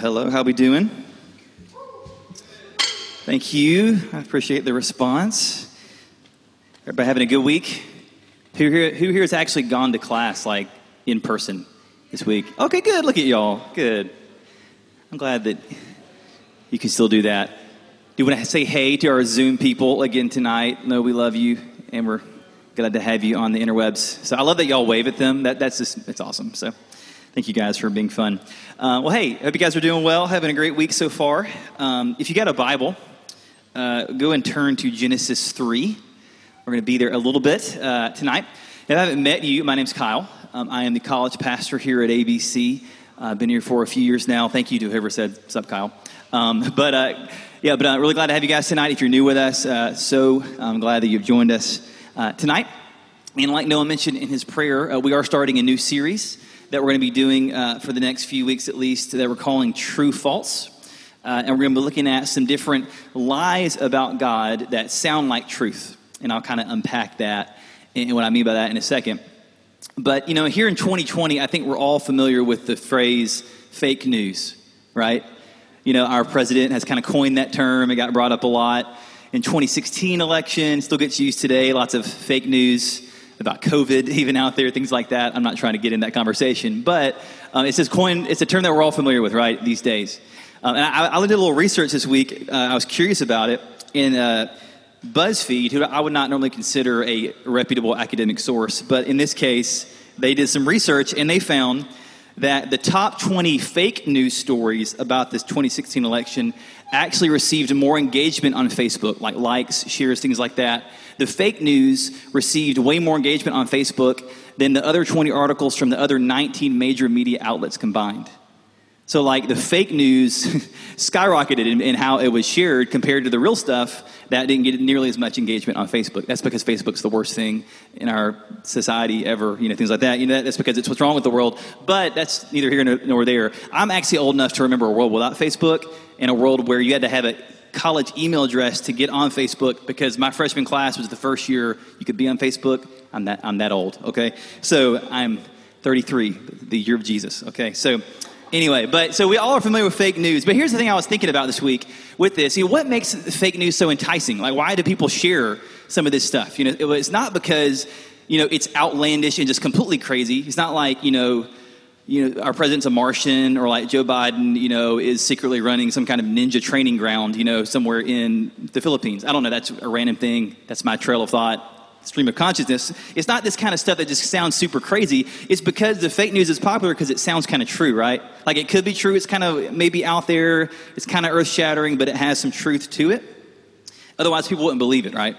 hello. How we doing? Thank you. I appreciate the response. Everybody having a good week? Who here, who here has actually gone to class like in person this week? Okay, good. Look at y'all. Good. I'm glad that you can still do that. Do you want to say hey to our Zoom people again tonight? No, we love you, and we're glad to have you on the interwebs. So I love that y'all wave at them. That, that's just it's awesome. So thank you guys for being fun. Uh, well, hey, hope you guys are doing well, having a great week so far. Um, if you got a Bible, uh, go and turn to Genesis three. We're going to be there a little bit uh, tonight. If I haven't met you, my name's Kyle. Um, I am the college pastor here at ABC. I've been here for a few years now. Thank you to whoever said, What's up, Kyle? Um, but uh, yeah, but I'm uh, really glad to have you guys tonight. If you're new with us, uh, so I'm glad that you've joined us tonight. And like Noah mentioned in his prayer, we are starting a new series that we're going to be doing uh, for the next few weeks at least that we're calling True False. and we're going to be looking at some different lies about God that sound like truth. And I'll kind of unpack that and what I mean by that in a second. But, you know, here in 2020, I think we're all familiar with the phrase fake news, right? You know, our president has kind of coined that term. It got brought up a lot. In 2016 election, still gets used today. Lots of fake news about COVID even out there, things like that. I'm not trying to get in that conversation, but um, it's this coin. It's a term that we're all familiar with, right? These days. Um, and I, I, did a little research this week. Uh, I was curious about it. In uh, BuzzFeed, who I would not normally consider a reputable academic source, but in this case, they did some research and they found that the top 20 fake news stories about this 2016 election actually received more engagement on Facebook, like likes, shares, things like that. The fake news received way more engagement on Facebook than the other 20 articles from the other 19 major media outlets combined. So, like, the fake news skyrocketed in, in, how it was shared compared to the real stuff that didn't get nearly as much engagement on Facebook. That's because Facebook's the worst thing in our society ever, you know, things like that. You know, that's because it's what's wrong with the world. But that's neither here nor there. I'm actually old enough to remember a world without Facebook and a world where you had to have a college email address to get on Facebook because my freshman class was the first year you could be on Facebook. I'm that, I'm that old, okay? So I'm 33, the year of Jesus, okay? So Anyway, but so we all are familiar with fake news. But here's the thing I was thinking about this week with this. You know, what makes fake news so enticing? Like, why do people share some of this stuff? You know, it's not because, you know, it's outlandish and just completely crazy. It's not like, you know, you know, our president's a Martian or like Joe Biden, you know, is secretly running some kind of ninja training ground, you know, somewhere in the Philippines. I don't know. That's a random thing. That's my trail of thought stream of consciousness, it's not this kind of stuff that just sounds super crazy. It's because the fake news is popular because it sounds kind of true, right? Like it could be true, it's kind of maybe out there, it's kind of earth shattering, but it has some truth to it. Otherwise, people wouldn't believe it, right?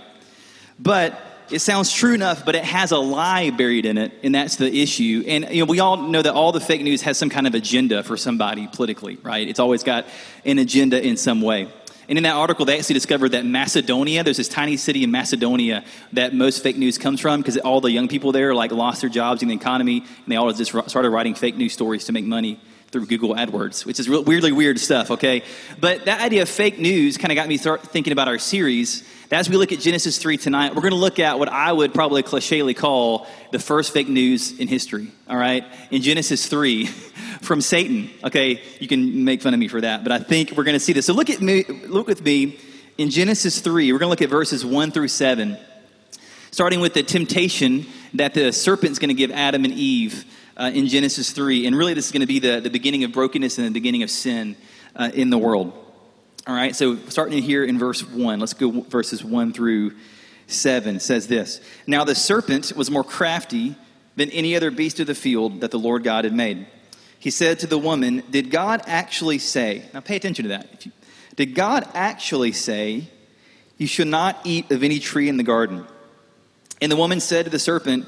But it sounds true enough, but it has a lie buried in it, and that's the issue. And you know, we all know that all the fake news has some kind of agenda for somebody politically, right? It's always got an agenda in some way. And in that article, they actually discovered that Macedonia, there's this tiny city in Macedonia that most fake news comes from because all the young people there like lost their jobs in the economy, and they all just started writing fake news stories to make money through Google AdWords, which is weirdly weird stuff, okay? But that idea of fake news kind of got me start thinking about our series. As we look at Genesis 3 tonight, we're going to look at what I would probably clichely call the first fake news in history, all right? In Genesis 3, from Satan. Okay, you can make fun of me for that, but I think we're going to see this. So look at me, look with me in Genesis 3. We're going to look at verses 1 through 7, starting with the temptation that the serpent's going to give Adam and Eve uh, in Genesis 3. And really, this is going to be the, the beginning of brokenness and the beginning of sin uh, in the world. All right, so starting here in verse 1, let's go verses 1 through 7. It says this Now the serpent was more crafty than any other beast of the field that the Lord God had made. He said to the woman, Did God actually say, now pay attention to that. Did God actually say, You should not eat of any tree in the garden? And the woman said to the serpent,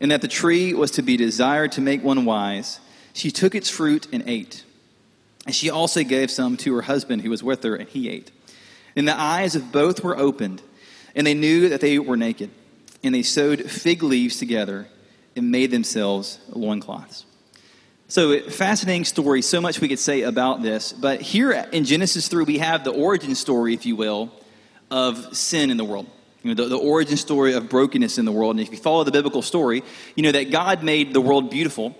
and that the tree was to be desired to make one wise, she took its fruit and ate. And she also gave some to her husband who was with her, and he ate. And the eyes of both were opened, and they knew that they were naked. And they sewed fig leaves together and made themselves loincloths. So, fascinating story. So much we could say about this. But here in Genesis 3, we have the origin story, if you will, of sin in the world. You know, the, the origin story of brokenness in the world. And if you follow the biblical story, you know that God made the world beautiful.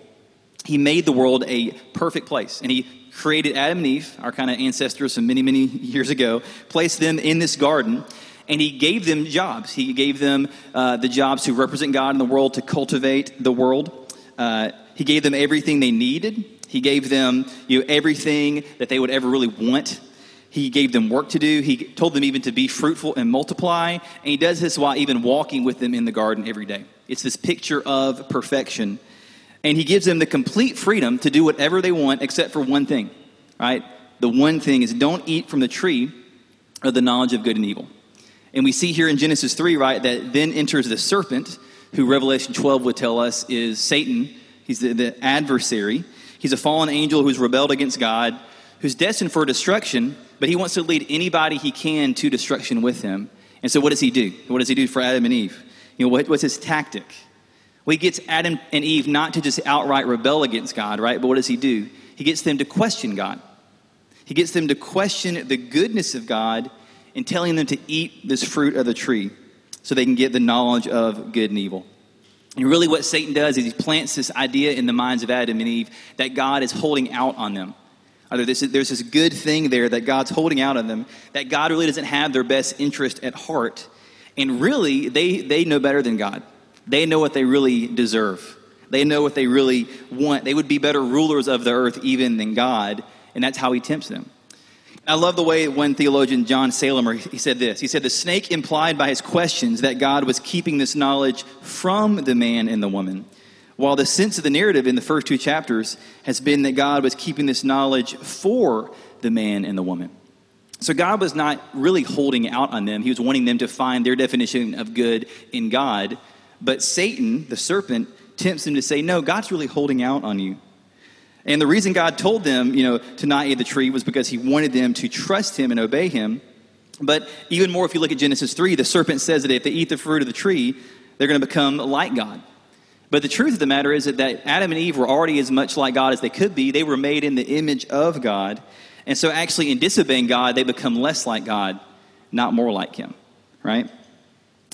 He made the world a perfect place. And He created Adam and Eve, our kind of ancestors from many, many years ago, placed them in this garden and he gave them jobs. He gave them uh, the jobs to represent God in the world, to cultivate the world. Uh, he gave them everything they needed. He gave them you know, everything that they would ever really want. He gave them work to do. He told them even to be fruitful and multiply. And he does this while even walking with them in the garden every day. It's this picture of perfection. And he gives them the complete freedom to do whatever they want except for one thing, right? The one thing is don't eat from the tree of the knowledge of good and evil. And we see here in Genesis 3, right, that then enters the serpent, who Revelation 12 would tell us is Satan. He's the, the adversary. He's a fallen angel who's rebelled against God, who's destined for destruction, but he wants to lead anybody he can to destruction with him. And so, what does he do? What does he do for Adam and Eve? You know, what, what's his tactic? Well, he gets Adam and Eve not to just outright rebel against God, right? But what does he do? He gets them to question God. He gets them to question the goodness of God and telling them to eat this fruit of the tree so they can get the knowledge of good and evil. And really, what Satan does is he plants this idea in the minds of Adam and Eve that God is holding out on them. There's this good thing there that God's holding out on them, that God really doesn't have their best interest at heart. And really, they, they know better than God. They know what they really deserve. They know what they really want. They would be better rulers of the earth even than God. And that's how he tempts them. I love the way one theologian, John Sailhamer, he said this. He said, The snake implied by his questions that God was keeping this knowledge from the man and the woman, while the sense of the narrative in the first two chapters has been that God was keeping this knowledge for the man and the woman. So God was not really holding out on them, He was wanting them to find their definition of good in God. But Satan, the serpent, tempts them to say, No, God's really holding out on you. And the reason God told them, you know, to not eat the tree was because he wanted them to trust him and obey him. But even more, if you look at Genesis 3, the serpent says that if they eat the fruit of the tree, they're going to become like God. But the truth of the matter is that, Adam and Eve were already as much like God as they could be. They were made in the image of God. And so, actually, in disobeying God, they become less like God, not more like Him, right?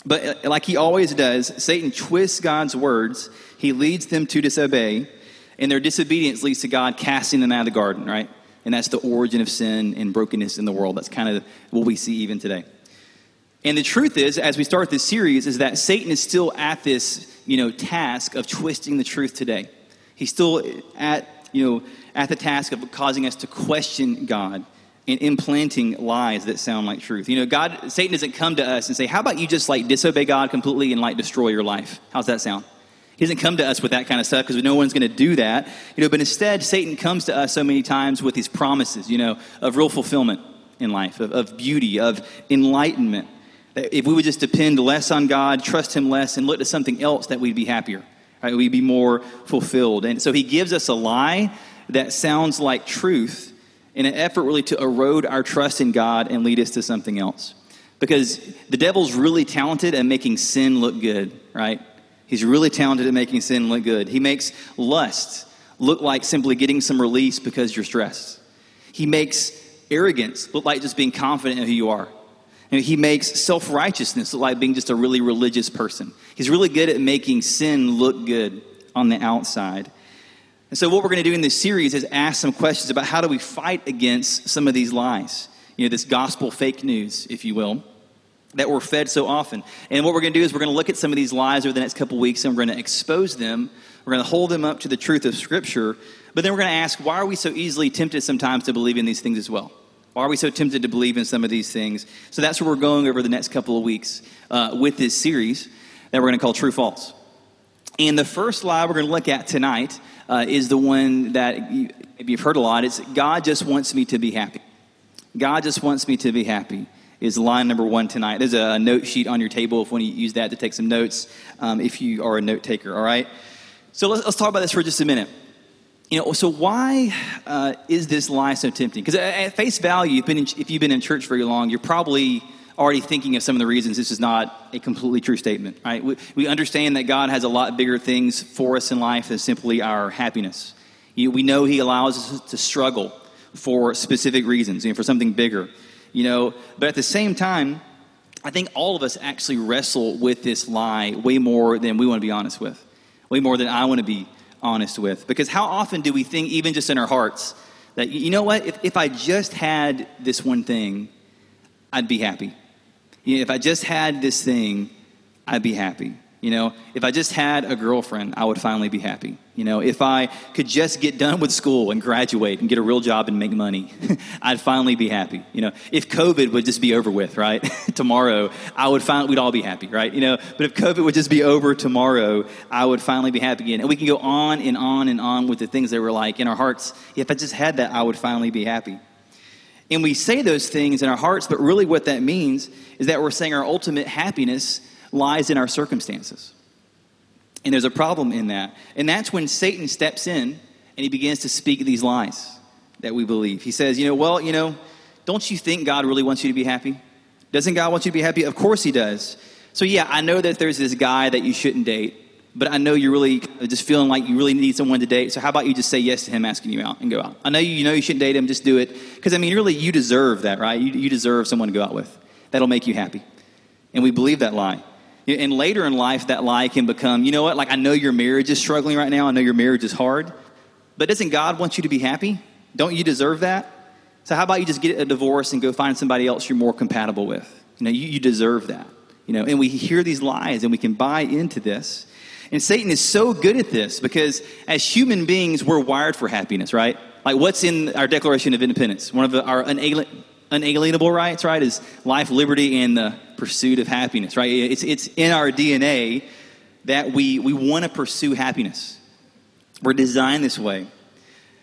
But uh, like he always does, Satan twists God's words. He leads them to disobey and their disobedience leads to God casting them out of the garden, right? And that's the origin of sin and brokenness in the world. That's kind of what we see even today. And the truth is, as we start this series, is that Satan is still at this, you know, task of twisting the truth today. He's still at, you know, at the task of causing us to question God and implanting lies that sound like truth. You know, God, Satan doesn't come to us and say, "How about you just like disobey God completely and like destroy your life?" How's that sound? He doesn't come to us with that kind of stuff because no one's going to do that. You know, but instead, Satan comes to us so many times with these promises, you know, of real fulfillment in life, of, of beauty, of enlightenment. If we would just depend less on God, trust Him less, and look to something else, that we'd be happier. Right? We'd be more fulfilled. And so He gives us a lie that sounds like truth in an effort really to erode our trust in God and lead us to something else. Because the devil's really talented at making sin look good, right? He's really talented at making sin look good. He makes lust look like simply getting some release because you're stressed. He makes arrogance look like just being confident in who you are. And he makes self righteousness look like being just a really religious person. He's really good at making sin look good on the outside. And so, what we're going to do in this series is ask some questions about how do we fight against some of these lies, you know, this gospel fake news, if you will that we're fed so often. And what we're going to do is we're going to look at some of these lies over the next couple weeks and we're going to expose them. We're going to hold them up to the truth of Scripture. But then we're going to ask why are we so easily tempted sometimes to believe in these things as well? Why are we so tempted to believe in some of these things? So that's where we're going over the next couple of weeks uh, with this series that we're going to call True False. And the first lie we're going to look at tonight uh, is the one that you, maybe you've heard a lot. It's God just wants me to be happy. God just wants me to be happy is line number one tonight. There's a note sheet on your table if you want to use that to take some notes um, if you are a note taker, all right? So let's, let's talk about this for just a minute. You know, so why uh, is this lie so tempting? Because at face value, you've in, if you've been in church very long, you're probably already thinking of some of the reasons this is not a completely true statement, right? We, we understand that God has a lot bigger things for us in life than simply our happiness. You, we know He allows us to struggle for specific reasons, know, for something bigger, you know. But at the same time, I think all of us actually wrestle with this lie way more than we want to be honest with, way more than I want to be honest with. Because how often do we think, even just in our hearts, that, you know what, if, if I just had this one thing, I'd be happy. You know, if I just had this thing, I'd be happy. You know, if I just had a girlfriend, I would finally be happy. You know, if I could just get done with school and graduate and get a real job and make money, I'd finally be happy. You know, if COVID would just be over with, right? tomorrow, I would find we'd all be happy, right? You know, but if COVID would just be over tomorrow, I would finally be happy again. And we can go on and on and on with the things that were like in our hearts. If I just had that, I would finally be happy. And we say those things in our hearts, but really what that means is that we're saying our ultimate happiness lies in our circumstances. And there's a problem in that. And that's when Satan steps in and he begins to speak these lies that we believe. He says, you know, well, you know, don't you think God really wants you to be happy? Doesn't God want you to be happy? Of course he does. So, yeah, I know that there's this guy that you shouldn't date, but I know you're really just feeling like you really need someone to date. So, how about you just say yes to him asking you out and go out? I know you, know you shouldn't date him, just do it. Because, I mean, really, you deserve that, right? You, you deserve someone to go out with. That'll make you happy. And we believe that lie. And later in life, that lie can become, you know what, like I know your marriage is struggling right now. I know your marriage is hard. But doesn't God want you to be happy? Don't you deserve that? So how about you just get a divorce and go find somebody else you're more compatible with? You know, you, you deserve that. You know, and we hear these lies and we can buy into this. And Satan is so good at this because as human beings, we're wired for happiness, right? Like what's in our Declaration of Independence? One of the, our unalienable unalienable rights, right, is life, liberty, and the pursuit of happiness, right? It's, it's in our DNA that we, we want to pursue happiness. We're designed this way.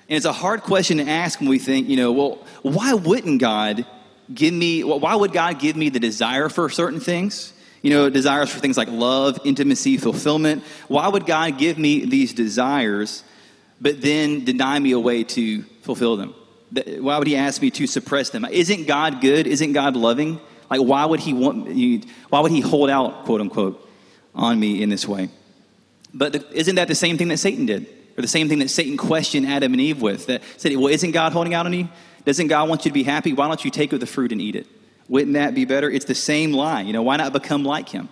And it's a hard question to ask when we think, you know, well, why wouldn't God give me, why would God give me the desire for certain things? You know, desires for things like love, intimacy, fulfillment. Why would God give me these desires, but then deny me a way to fulfill them? Why would he ask me to suppress them? Isn't God good? Isn't God loving? Like, why would he want you, why would he hold out, quote unquote, on me in this way? But the, isn't that the same thing that Satan did? Or the same thing that Satan questioned Adam and Eve with? That said, well, isn't God holding out on you? Doesn't God want you to be happy? Why don't you take of the fruit and eat it? Wouldn't that be better? It's the same lie. You know, why not become like him?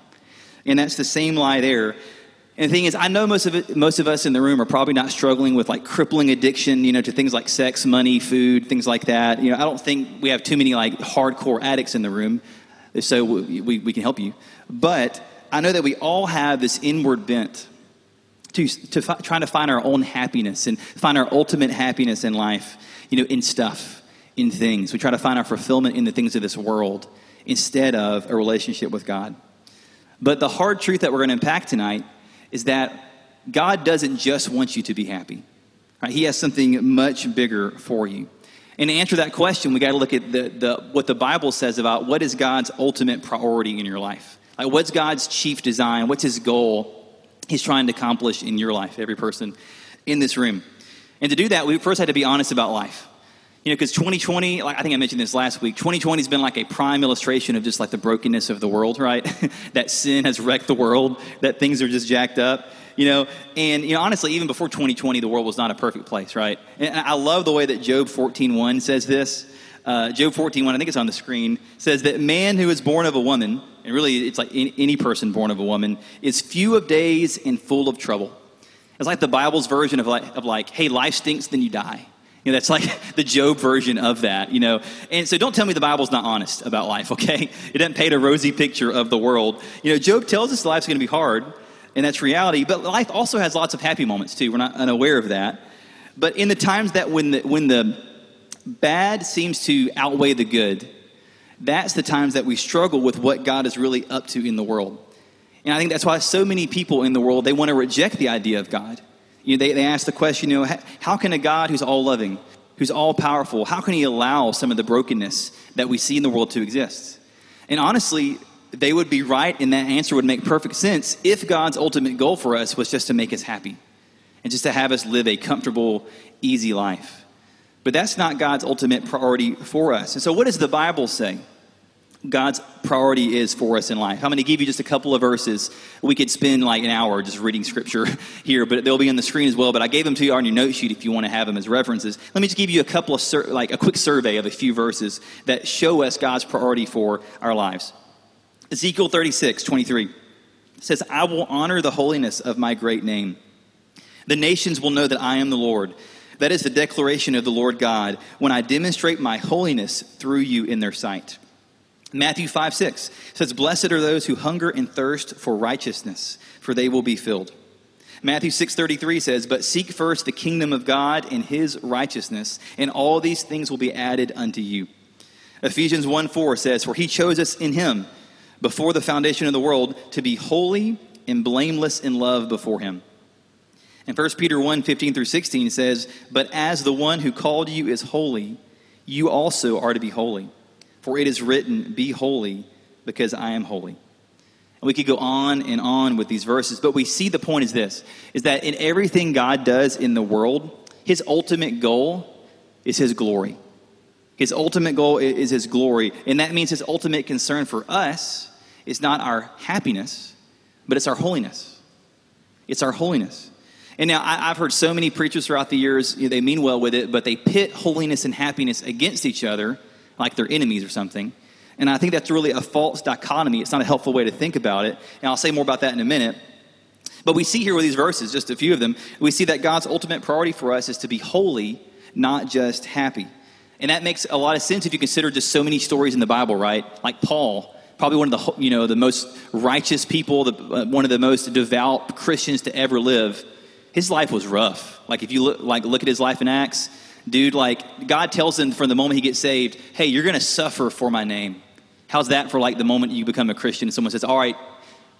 And that's the same lie there. And the thing is, I know most of it, most of us in the room are probably not struggling with like crippling addiction, you know, to things like sex, money, food, things like that. You know, I don't think we have too many like hardcore addicts in the room, so we, we, we can help you. But I know that we all have this inward bent to, to fi- trying to find our own happiness and find our ultimate happiness in life, you know, in stuff, in things. We try to find our fulfillment in the things of this world instead of a relationship with God. But the hard truth that we're going to unpack tonight is that God doesn't just want you to be happy. Right? He has something much bigger for you. And to answer that question, we got to look at the, the, what the Bible says about what is God's ultimate priority in your life. Like, what's God's chief design? What's his goal he's trying to accomplish in your life, every person in this room? And to do that, we first had to be honest about life. You know, because 2020, like I think I mentioned this last week, 2020 has been like a prime illustration of just like the brokenness of the world, right? that sin has wrecked the world, that things are just jacked up, you know. And, you know, honestly, even before 2020, the world was not a perfect place, right? And I love the way that Job 14.1 says this. Uh, Job 14.1, I think it's on the screen, says that man who is born of a woman, and really it's like any person born of a woman, is few of days and full of trouble. It's like the Bible's version of like, of like hey, life stinks, then you die. You know, that's like the Job version of that, you know. And so don't tell me the Bible's not honest about life, okay? It doesn't paint a rosy picture of the world. You know, Job tells us life's going to be hard, and that's reality, but life also has lots of happy moments too. We're not unaware of that. But in the times that when the, when the bad seems to outweigh the good, that's the times that we struggle with what God is really up to in the world. And I think that's why so many people in the world, they want to reject the idea of God. You know, they, they ask the question, you know, how can a God who's all loving, who's all powerful, how can he allow some of the brokenness that we see in the world to exist? And honestly, they would be right, and that answer would make perfect sense if God's ultimate goal for us was just to make us happy. and just to have us live a comfortable, easy life. But that's not God's ultimate priority for us. And so, what does the Bible say? God's priority is for us in life. I'm going to give you just a couple of verses. We could spend like an hour just reading scripture here, but they'll be on the screen as well. But I gave them to you on your note sheet if you want to have them as references. Let me just give you a couple of, sur- like a quick survey of a few verses that show us God's priority for our lives. Ezekiel 36, 23 says, I will honor the holiness of my great name. The nations will know that I am the Lord. That is the declaration of the Lord God when I demonstrate my holiness through you in their sight. Matthew 5 6 says, Blessed are those who hunger and thirst for righteousness, for they will be filled. Matthew 6:33 says, "But seek first the kingdom of God and his righteousness, and all these things will be added unto you." Ephesians 1:4 says, "For he chose us in him before the foundation of the world to be holy and blameless in love before him." And 1 Peter 1:15 through 16 says, "But as the one who called you is holy, you also are to be holy." For it is written, Be holy, because I am holy. And we could go on and on with these verses, but we see the point is this is that in everything God does in the world, his ultimate goal is his glory. His ultimate goal is his glory. And that means his ultimate concern for us is not our happiness, but it's our holiness. It's our holiness. And now I, have heard so many preachers throughout the years, you know, they mean well with it, but they pit holiness and happiness against each other like they're enemies or something. And I think that's really a false dichotomy. It's not a helpful way to think about it. And I'll say more about that in a minute. But we see here with these verses, just a few of them, we see that God's ultimate priority for us is to be holy, not just happy. And that makes a lot of sense if you consider just so many stories in the Bible, right? Like Paul, probably one of the you know the most righteous people, the, uh, one of the most devout Christians to ever live. His life was rough. Like if you look, like look at his life in Acts, dude, like God tells him from the moment he gets saved, hey, you're going to suffer for my name. How's that for like the moment you become a Christian and someone says, all right,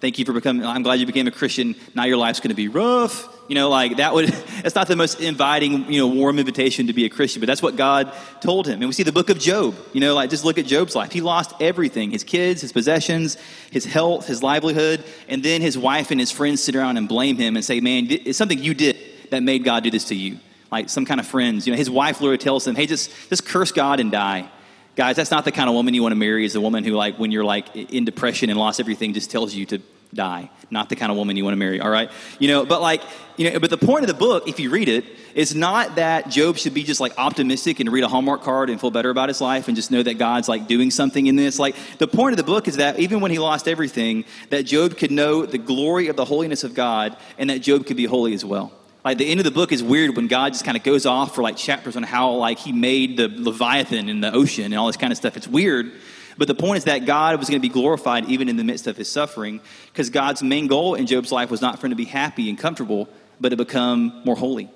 thank you for becoming, I'm glad you became a Christian. Now your life's going to be rough. You know, like that would, that's not the most inviting, you know, warm invitation to be a Christian, but that's what God told him. And we see the book of Job, you know, like just look at Job's life. He lost everything his kids, his possessions, his health, his livelihood. And then his wife and his friends sit around and blame him and say, man, it's something you did that made God do this to you like some kind of friends. You know, his wife literally tells him, hey, just, just curse God and die. Guys, that's not the kind of woman you want to marry, is the woman who, like, when you're like in depression and lost everything, just tells you to die. Not the kind of woman you want to marry, all right? You know, but like, you know, but the point of the book, if you read it, is not that Job should be just like optimistic and read a Hallmark card and feel better about his life and just know that God's like doing something in this. Like, the point of the book is that even when he lost everything, that Job could know the glory of the holiness of God and that Job could be holy as well. Like the end of the book is weird when God just kind of goes off for like chapters on how like he made the Leviathan in the ocean and all this kind of stuff. It's weird. But the point is that God was going to be glorified even in the midst of his suffering because God's main goal in Job's life was not for him to be happy and comfortable, but to become more holy.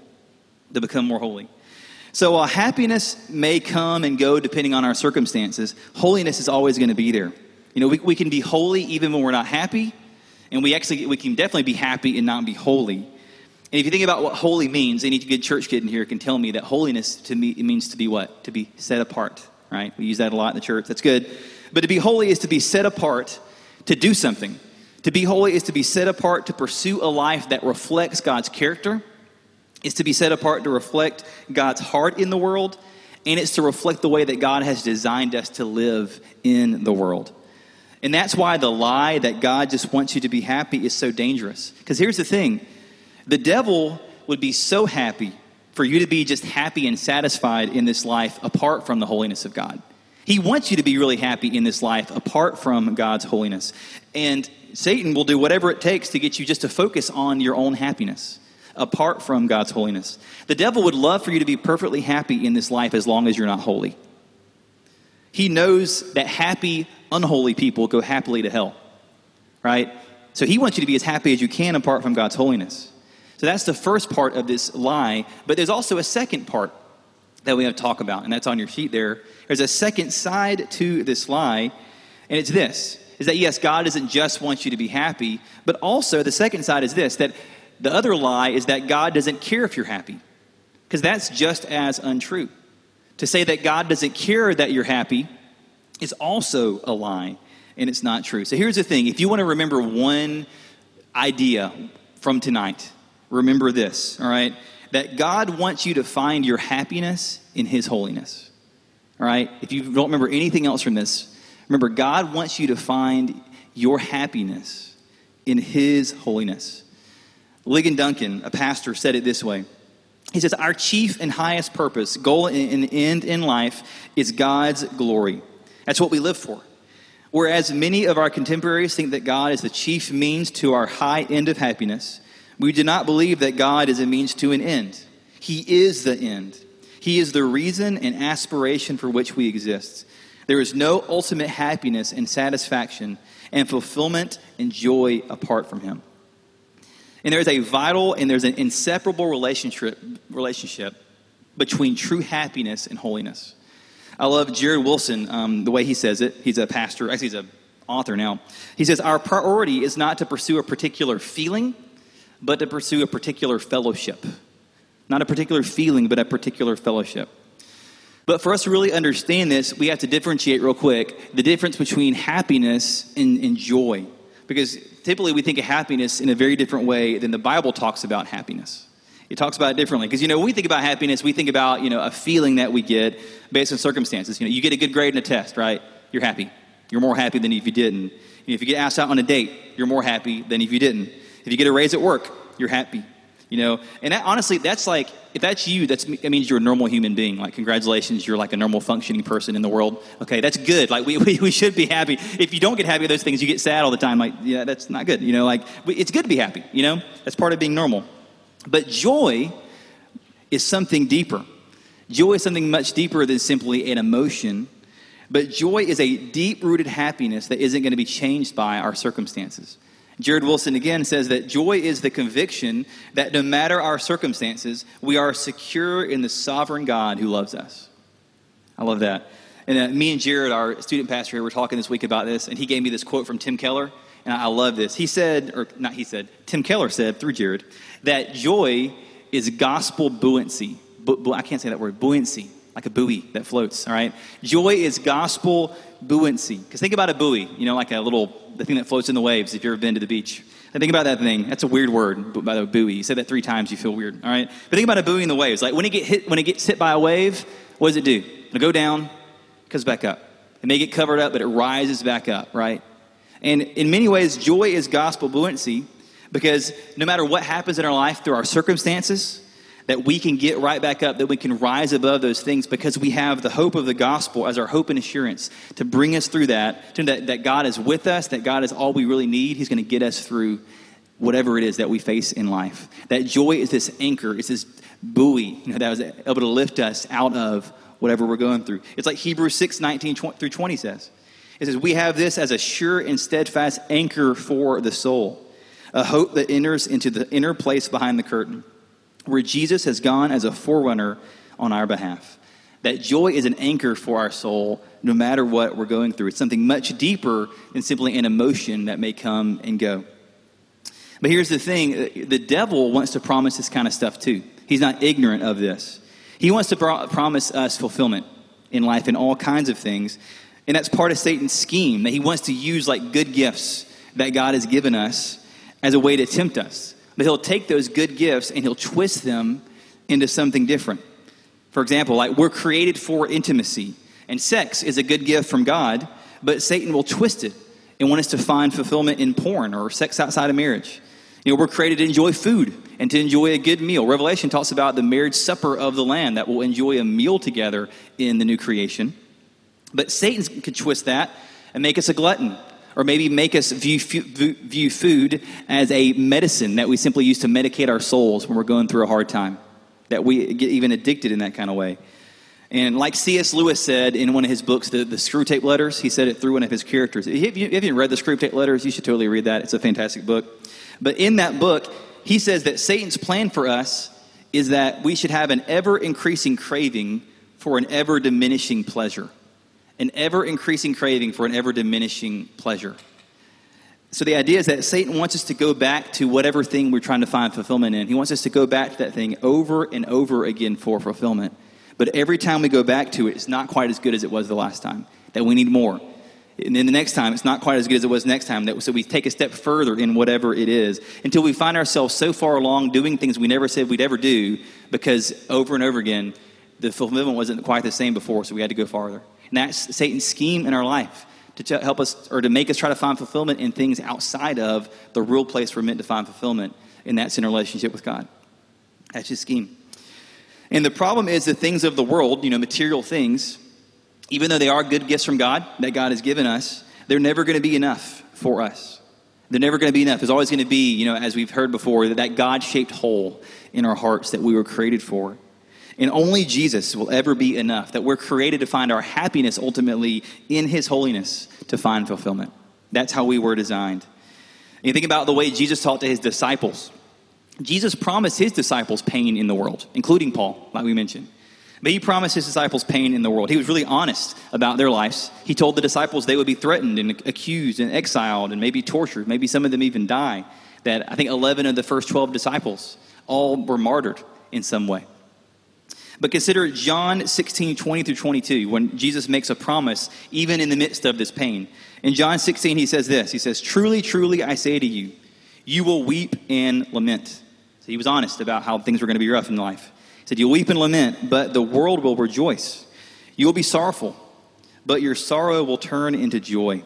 To become more holy. So while happiness may come and go depending on our circumstances, holiness is always going to be there. You know, we, we can be holy even when we're not happy, and we actually we can definitely be happy and not be holy. And if you think about what holy means, any good church kid in here can tell me that holiness to me means to be what? To be set apart, right? We use that a lot in the church. That's good. But to be holy is to be set apart to do something. To be holy is to be set apart to pursue a life that reflects God's character. It's to be set apart to reflect God's heart in the world, and it's to reflect the way that God has designed us to live in the world. And that's why the lie that God just wants you to be happy is so dangerous. Because here's the thing the devil would be so happy for you to be just happy and satisfied in this life apart from the holiness of God. He wants you to be really happy in this life apart from God's holiness. And Satan will do whatever it takes to get you just to focus on your own happiness apart from God's holiness. The devil would love for you to be perfectly happy in this life as long as you're not holy. He knows that happy, unholy people go happily to hell, right? So he wants you to be as happy as you can apart from God's holiness. So that's the first part of this lie. But there's also a second part that we have to talk about, and that's on your sheet there. There's a second side to this lie, and it's this is that yes, God doesn't just want you to be happy, but also the second side is this that the other lie is that God doesn't care if you're happy. Because that's just as untrue. To say that God doesn't care that you're happy is also a lie, and it's not true. So here's the thing if you want to remember one idea from tonight, remember this, all right? That God wants you to find your happiness in His holiness. All right? If you don't remember anything else from this, remember God wants you to find your happiness in His holiness. Ligon Duncan, a pastor, said it this way. He says, Our chief and highest purpose, goal, and end in life is God's glory. That's what we live for. Whereas many of our contemporaries think that God is the chief means to our high end of happiness, we do not believe that God is a means to an end. He is the end. He is the reason and aspiration for which we exist. There is no ultimate happiness and satisfaction and fulfillment and joy apart from Him. And there's a vital and there's an inseparable relationship, relationship between true happiness and holiness. I love Jared Wilson, um, the way he says it. He's a pastor, actually, he's an author now. He says, Our priority is not to pursue a particular feeling, but to pursue a particular fellowship. Not a particular feeling, but a particular fellowship. But for us to really understand this, we have to differentiate real quick the difference between happiness and, and joy. Because typically we think of happiness in a very different way than the Bible talks about happiness. It talks about it differently. Because, you know, when we think about happiness, we think about, you know, a feeling that we get based on circumstances. You know, you get a good grade in a test, right? You're happy. You're more happy than if you didn't. If you get asked out on a date, you're more happy than if you didn't. If you get a raise at work, you're happy. You know, and that, honestly, that's like if that's you, that's that means you're a normal human being. Like, congratulations, you're like a normal functioning person in the world. Okay, that's good. Like, we, we, we should be happy. If you don't get happy with those things, you get sad all the time. Like, yeah, that's not good. You know, like it's good to be happy. You know, that's part of being normal. But joy is something deeper. Joy is something much deeper than simply an emotion. But joy is a deep rooted happiness that isn't going to be changed by our circumstances. Jared Wilson again says that joy is the conviction that no matter our circumstances, we are secure in the sovereign God who loves us. I love that. And uh, me and Jared, our student pastor here, were talking this week about this, and he gave me this quote from Tim Keller, and I, love this. He said, or not he said, Tim Keller said through Jared, that joy is gospel buoyancy. Bu- bu- I can't say that word, buoyancy, like a buoy that floats, all right? Joy is gospel buoyancy. Because think about a buoy, you know, like a little, the thing that floats in the waves if you've ever been to the beach. And think about that thing. That's a weird word, by the buoy. You say that three times, you feel weird, all right? But think about a buoy in the waves. Like when it, get hit, when it gets hit by a wave, what does it do? It'll go down, comes back up. It may get covered up, but it rises back up, right? And in many ways, joy is gospel buoyancy because no matter what happens in our life through our circumstances, that we can get right back up, that we can rise above those things because we have the hope of the gospel as our hope and assurance to bring us through that, to that, that God is with us, that God is all we really need. He's going to get us through whatever it is that we face in life. That joy is this anchor, it's this buoy you know, that was able to lift us out of whatever we're going through. It's like Hebrews 6 19 through 20 says. It says, We have this as a sure and steadfast anchor for the soul, a hope that enters into the inner place behind the curtain where Jesus has gone as a forerunner on our behalf. That joy is an anchor for our soul no matter what we're going through. It's something much deeper than simply an emotion that may come and go. But here's the thing uh, the devil wants to promise this kind of stuff too. He's not ignorant of this. He wants to pro- promise us fulfillment in life in all kinds of things. And that's part of Satan's scheme that he wants to use like good gifts that God has given us as a way to tempt us. But he'll take those good gifts and he'll twist them into something different. For example, like we're created for intimacy, and sex is a good gift from God, but Satan will twist it and want us to find fulfillment in porn or sex outside of marriage. You know, we're created to enjoy food and to enjoy a good meal. Revelation talks about the marriage supper of the Lamb that will enjoy a meal together in the new creation. But Satan could twist that and make us a glutton or maybe make us view, view food as a medicine that we simply use to medicate our souls when we're going through a hard time, that we get even addicted in that kind of way. And like C.S. Lewis said in one of his books, the, the Screwtape Letters, he said it through one of his characters. If you, haven't read the Screwtape Letters, you should totally read that. It's a fantastic book. But in that book, he says that Satan's plan for us is that we should have an ever increasing craving for an ever diminishing pleasure an ever increasing craving for an ever diminishing pleasure. So the idea is that Satan wants us to go back to whatever thing we're trying to find fulfillment in. He wants us to go back to that thing over and over again for fulfillment. But every time we go back to it, it's not quite as good as it was the last time. That we need more. And then the next time, it's not quite as good as it was next time. That, so we take a step further in whatever it is until we find ourselves so far along doing things we never said we'd ever do because over and over again, the fulfillment wasn't quite the same before, so we had to go farther. And that's Satan's scheme in our life to help us or to make us try to find fulfillment in things outside of the real place we're meant to find fulfillment, and that's in relationship with God. That's his scheme. And the problem is the things of the world, you know, material things, even though they are good gifts from God that God has given us, they're never going to be enough for us. They're never going to be enough. There's always going to be, you know, as we've heard before, that God shaped hole in our hearts that we were created for. And only Jesus will ever be enough, that we're created to find our happiness ultimately in His holiness to find fulfillment. That's how we were designed. And you think about the way Jesus taught to His disciples. Jesus promised His disciples pain in the world, including Paul, like we mentioned. But he promised his disciples pain in the world. He was really honest about their lives. He told the disciples they would be threatened and accused and exiled and maybe tortured. Maybe some of them even die. That I think 11 of the first 12 disciples all were martyred in some way. But consider John 16, 20 through 22, when Jesus makes a promise, even in the midst of this pain. In John 16, he says this He says, Truly, truly, I say to you, you will weep and lament. So he was honest about how things were going to be rough in life He said, You'll weep and lament, but the world will rejoice. You will be sorrowful, but your sorrow will turn into joy.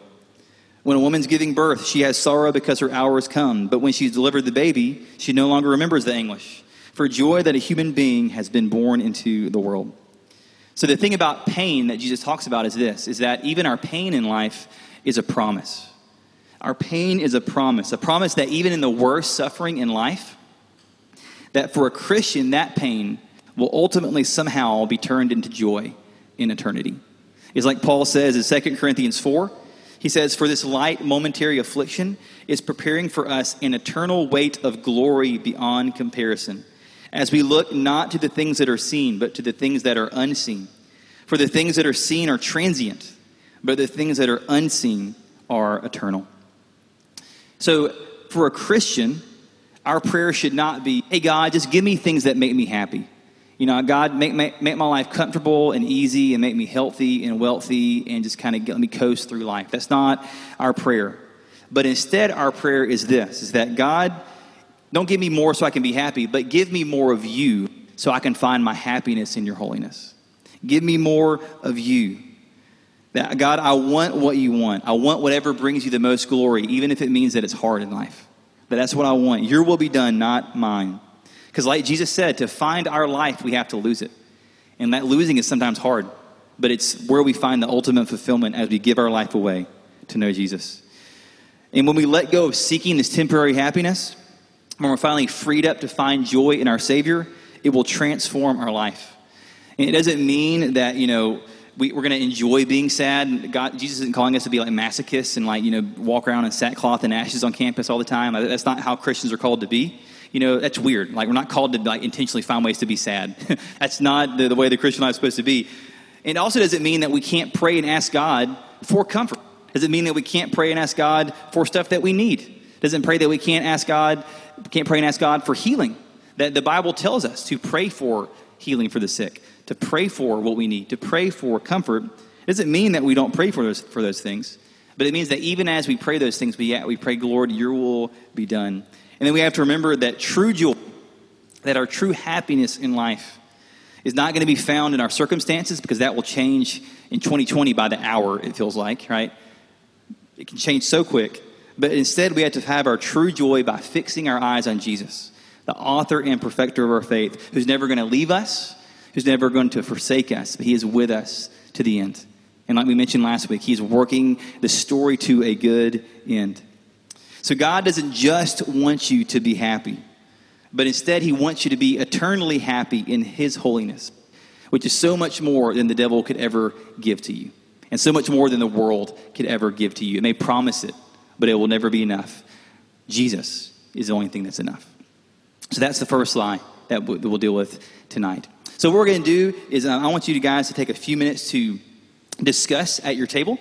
When a woman's giving birth, she has sorrow because her hour has come. But when she's delivered the baby, she no longer remembers the anguish for joy that a human being has been born into the world. So the thing about pain that Jesus talks about is this is that even our pain in life is a promise. Our pain is a promise, a promise that even in the worst suffering in life, that for a Christian, that pain will ultimately somehow be turned into joy in eternity. It's like Paul says in 2 Corinthians 4. He says, For this light momentary affliction is preparing for us an eternal weight of glory beyond comparison, as we look not to the things that are seen, but to the things that are unseen. For the things that are seen are transient, but the things that are unseen are eternal. So, for a Christian, our prayer should not be, hey, God, just give me things that make me happy. You know, God, make, make, make my life comfortable and easy and make me healthy and wealthy and just kind of let me coast through life. That's not our prayer. But instead, our prayer is this, is that God, don't give me more so I can be happy, but give me more of you so I can find my happiness in your holiness. Give me more of you. That God, I want what you want. I want whatever brings you the most glory, even if it means that it's hard in life. But that's what I want. Your will be done, not mine. Because, like Jesus said, to find our life, we have to lose it. And that losing is sometimes hard, but it's where we find the ultimate fulfillment as we give our life away to know Jesus. And when we let go of seeking this temporary happiness, when we're finally freed up to find joy in our Savior, it will transform our life. And it doesn't mean that, you know, we, are going to enjoy being sad. God, Jesus isn't calling us to be like masochists and like, you know, walk around in sackcloth and ashes on campus all the time. That's not how Christians are called to be you know, that's weird. Like, we're not called to like intentionally find ways to be sad. that's not the, the way the Christian life is supposed to be. And also doesn't mean that we can't pray and ask God for comfort. Does it mean that we can't pray and ask God for stuff that we need? Doesn't pray that we can't ask God, can't pray and ask God for healing. That the Bible tells us to pray for healing for the sick, to pray for what we need, to pray for comfort. It doesn't mean that we don't pray for those for those things, but it means that even as we pray those things, we we pray, Lord, your will be done. And then we have to remember that true joy, that our true happiness in life is not going to be found in our circumstances because that will change in 2020 by the hour, it feels like, right? It can change so quick. But instead, we have to have our true joy by fixing our eyes on Jesus, the author and perfecter of our faith, who's never going to leave us, who's never going to forsake us, but he is with us to the end. And like we mentioned last week, he's working the story to a good end. So God doesn't just want you to be happy, but instead, He wants you to be eternally happy in His holiness, which is so much more than the devil could ever give to you, and so much more than the world could ever give to you. It may promise it, but it will never be enough. Jesus is the only thing that's enough. So that's the first lie that we'll deal with tonight. So, what we're going to do is, uh, I want you guys to take a few minutes to discuss at your table.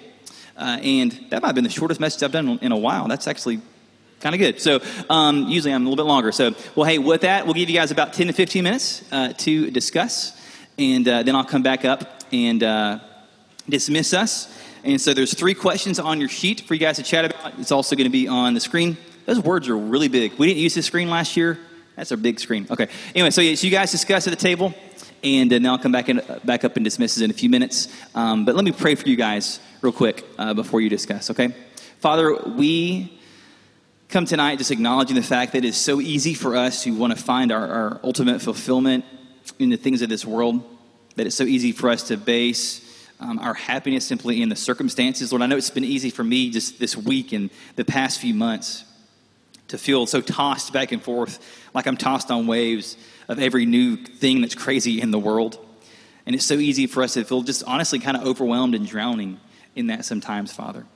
Uh, and that might have been the shortest message I've done in a while. That's actually kind of good. So um, usually I'm a little bit longer. So, well, hey, with that, we'll give you guys about 10 to 15 minutes uh, to discuss. And uh, then I'll come back up and uh, dismiss us. And so there's three questions on your sheet for you guys to chat about. It's also going to be on the screen. Those words are really big. We didn't use this screen last year. That's a big screen. Okay. Anyway, so, yeah, so you guys discuss at the table, and then I'll come back, in, back up and dismiss in a few minutes. Um, but let me pray for you guys real quick uh, before you discuss, okay? Father, we come tonight just acknowledging the fact that it's so easy for us to want to find our, our ultimate fulfillment in the things of this world, that it's so easy for us to base um, our happiness simply in the circumstances. Lord, I know it's been easy for me just this week and the past few months to feel so tossed back and forth, like I'm tossed on waves of every new thing that's crazy in the world. And it's so easy for us to feel just honestly kind of overwhelmed and drowning in that sometimes, Father.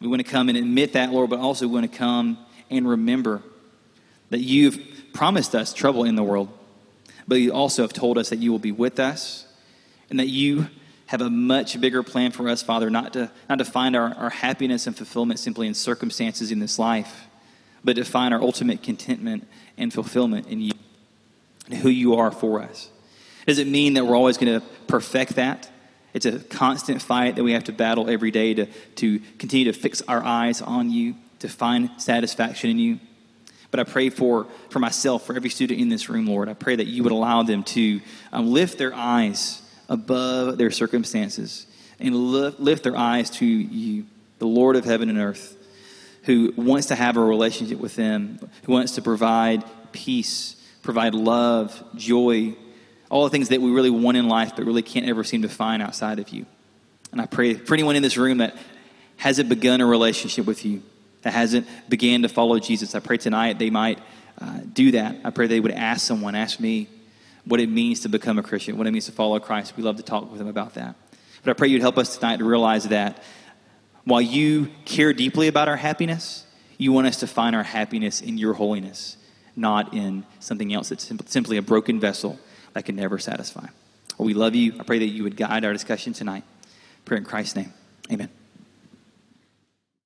We want to come and admit that, Lord, but also we want to come and remember that you've promised us trouble in the world, but you also have told us that you will be with us and that you have a much bigger plan for us, Father, not to, not to find our, our happiness and fulfillment simply in circumstances in this life, but to find our ultimate contentment and fulfillment in you and who you are for us. Does it mean that we're always going to perfect that? It's a constant fight that we have to battle every day to, to continue to fix our eyes on you, to find satisfaction in you. But I pray for, for myself, for every student in this room, Lord. I pray that you would allow them to um, lift their eyes above their circumstances and lift, their eyes to you, the Lord of heaven and earth, who wants to have a relationship with them, who wants to provide peace, provide love, joy, all the things that we really want in life but really can't ever seem to find outside of you. And I pray for anyone in this room that hasn't begun a relationship with you, that hasn't began to follow Jesus, I pray tonight they might uh, do that. I pray they would ask someone, ask me, what it means to become a Christian, what it means to follow Christ. We love to talk with them about that. But I pray you'd help us tonight to realize that while you care deeply about our happiness, you want us to find our happiness in your holiness, not in something else that's simply a broken vessel that can never satisfy. Well, we love you. I pray that you would guide our discussion tonight. pray in Christ's name. Amen.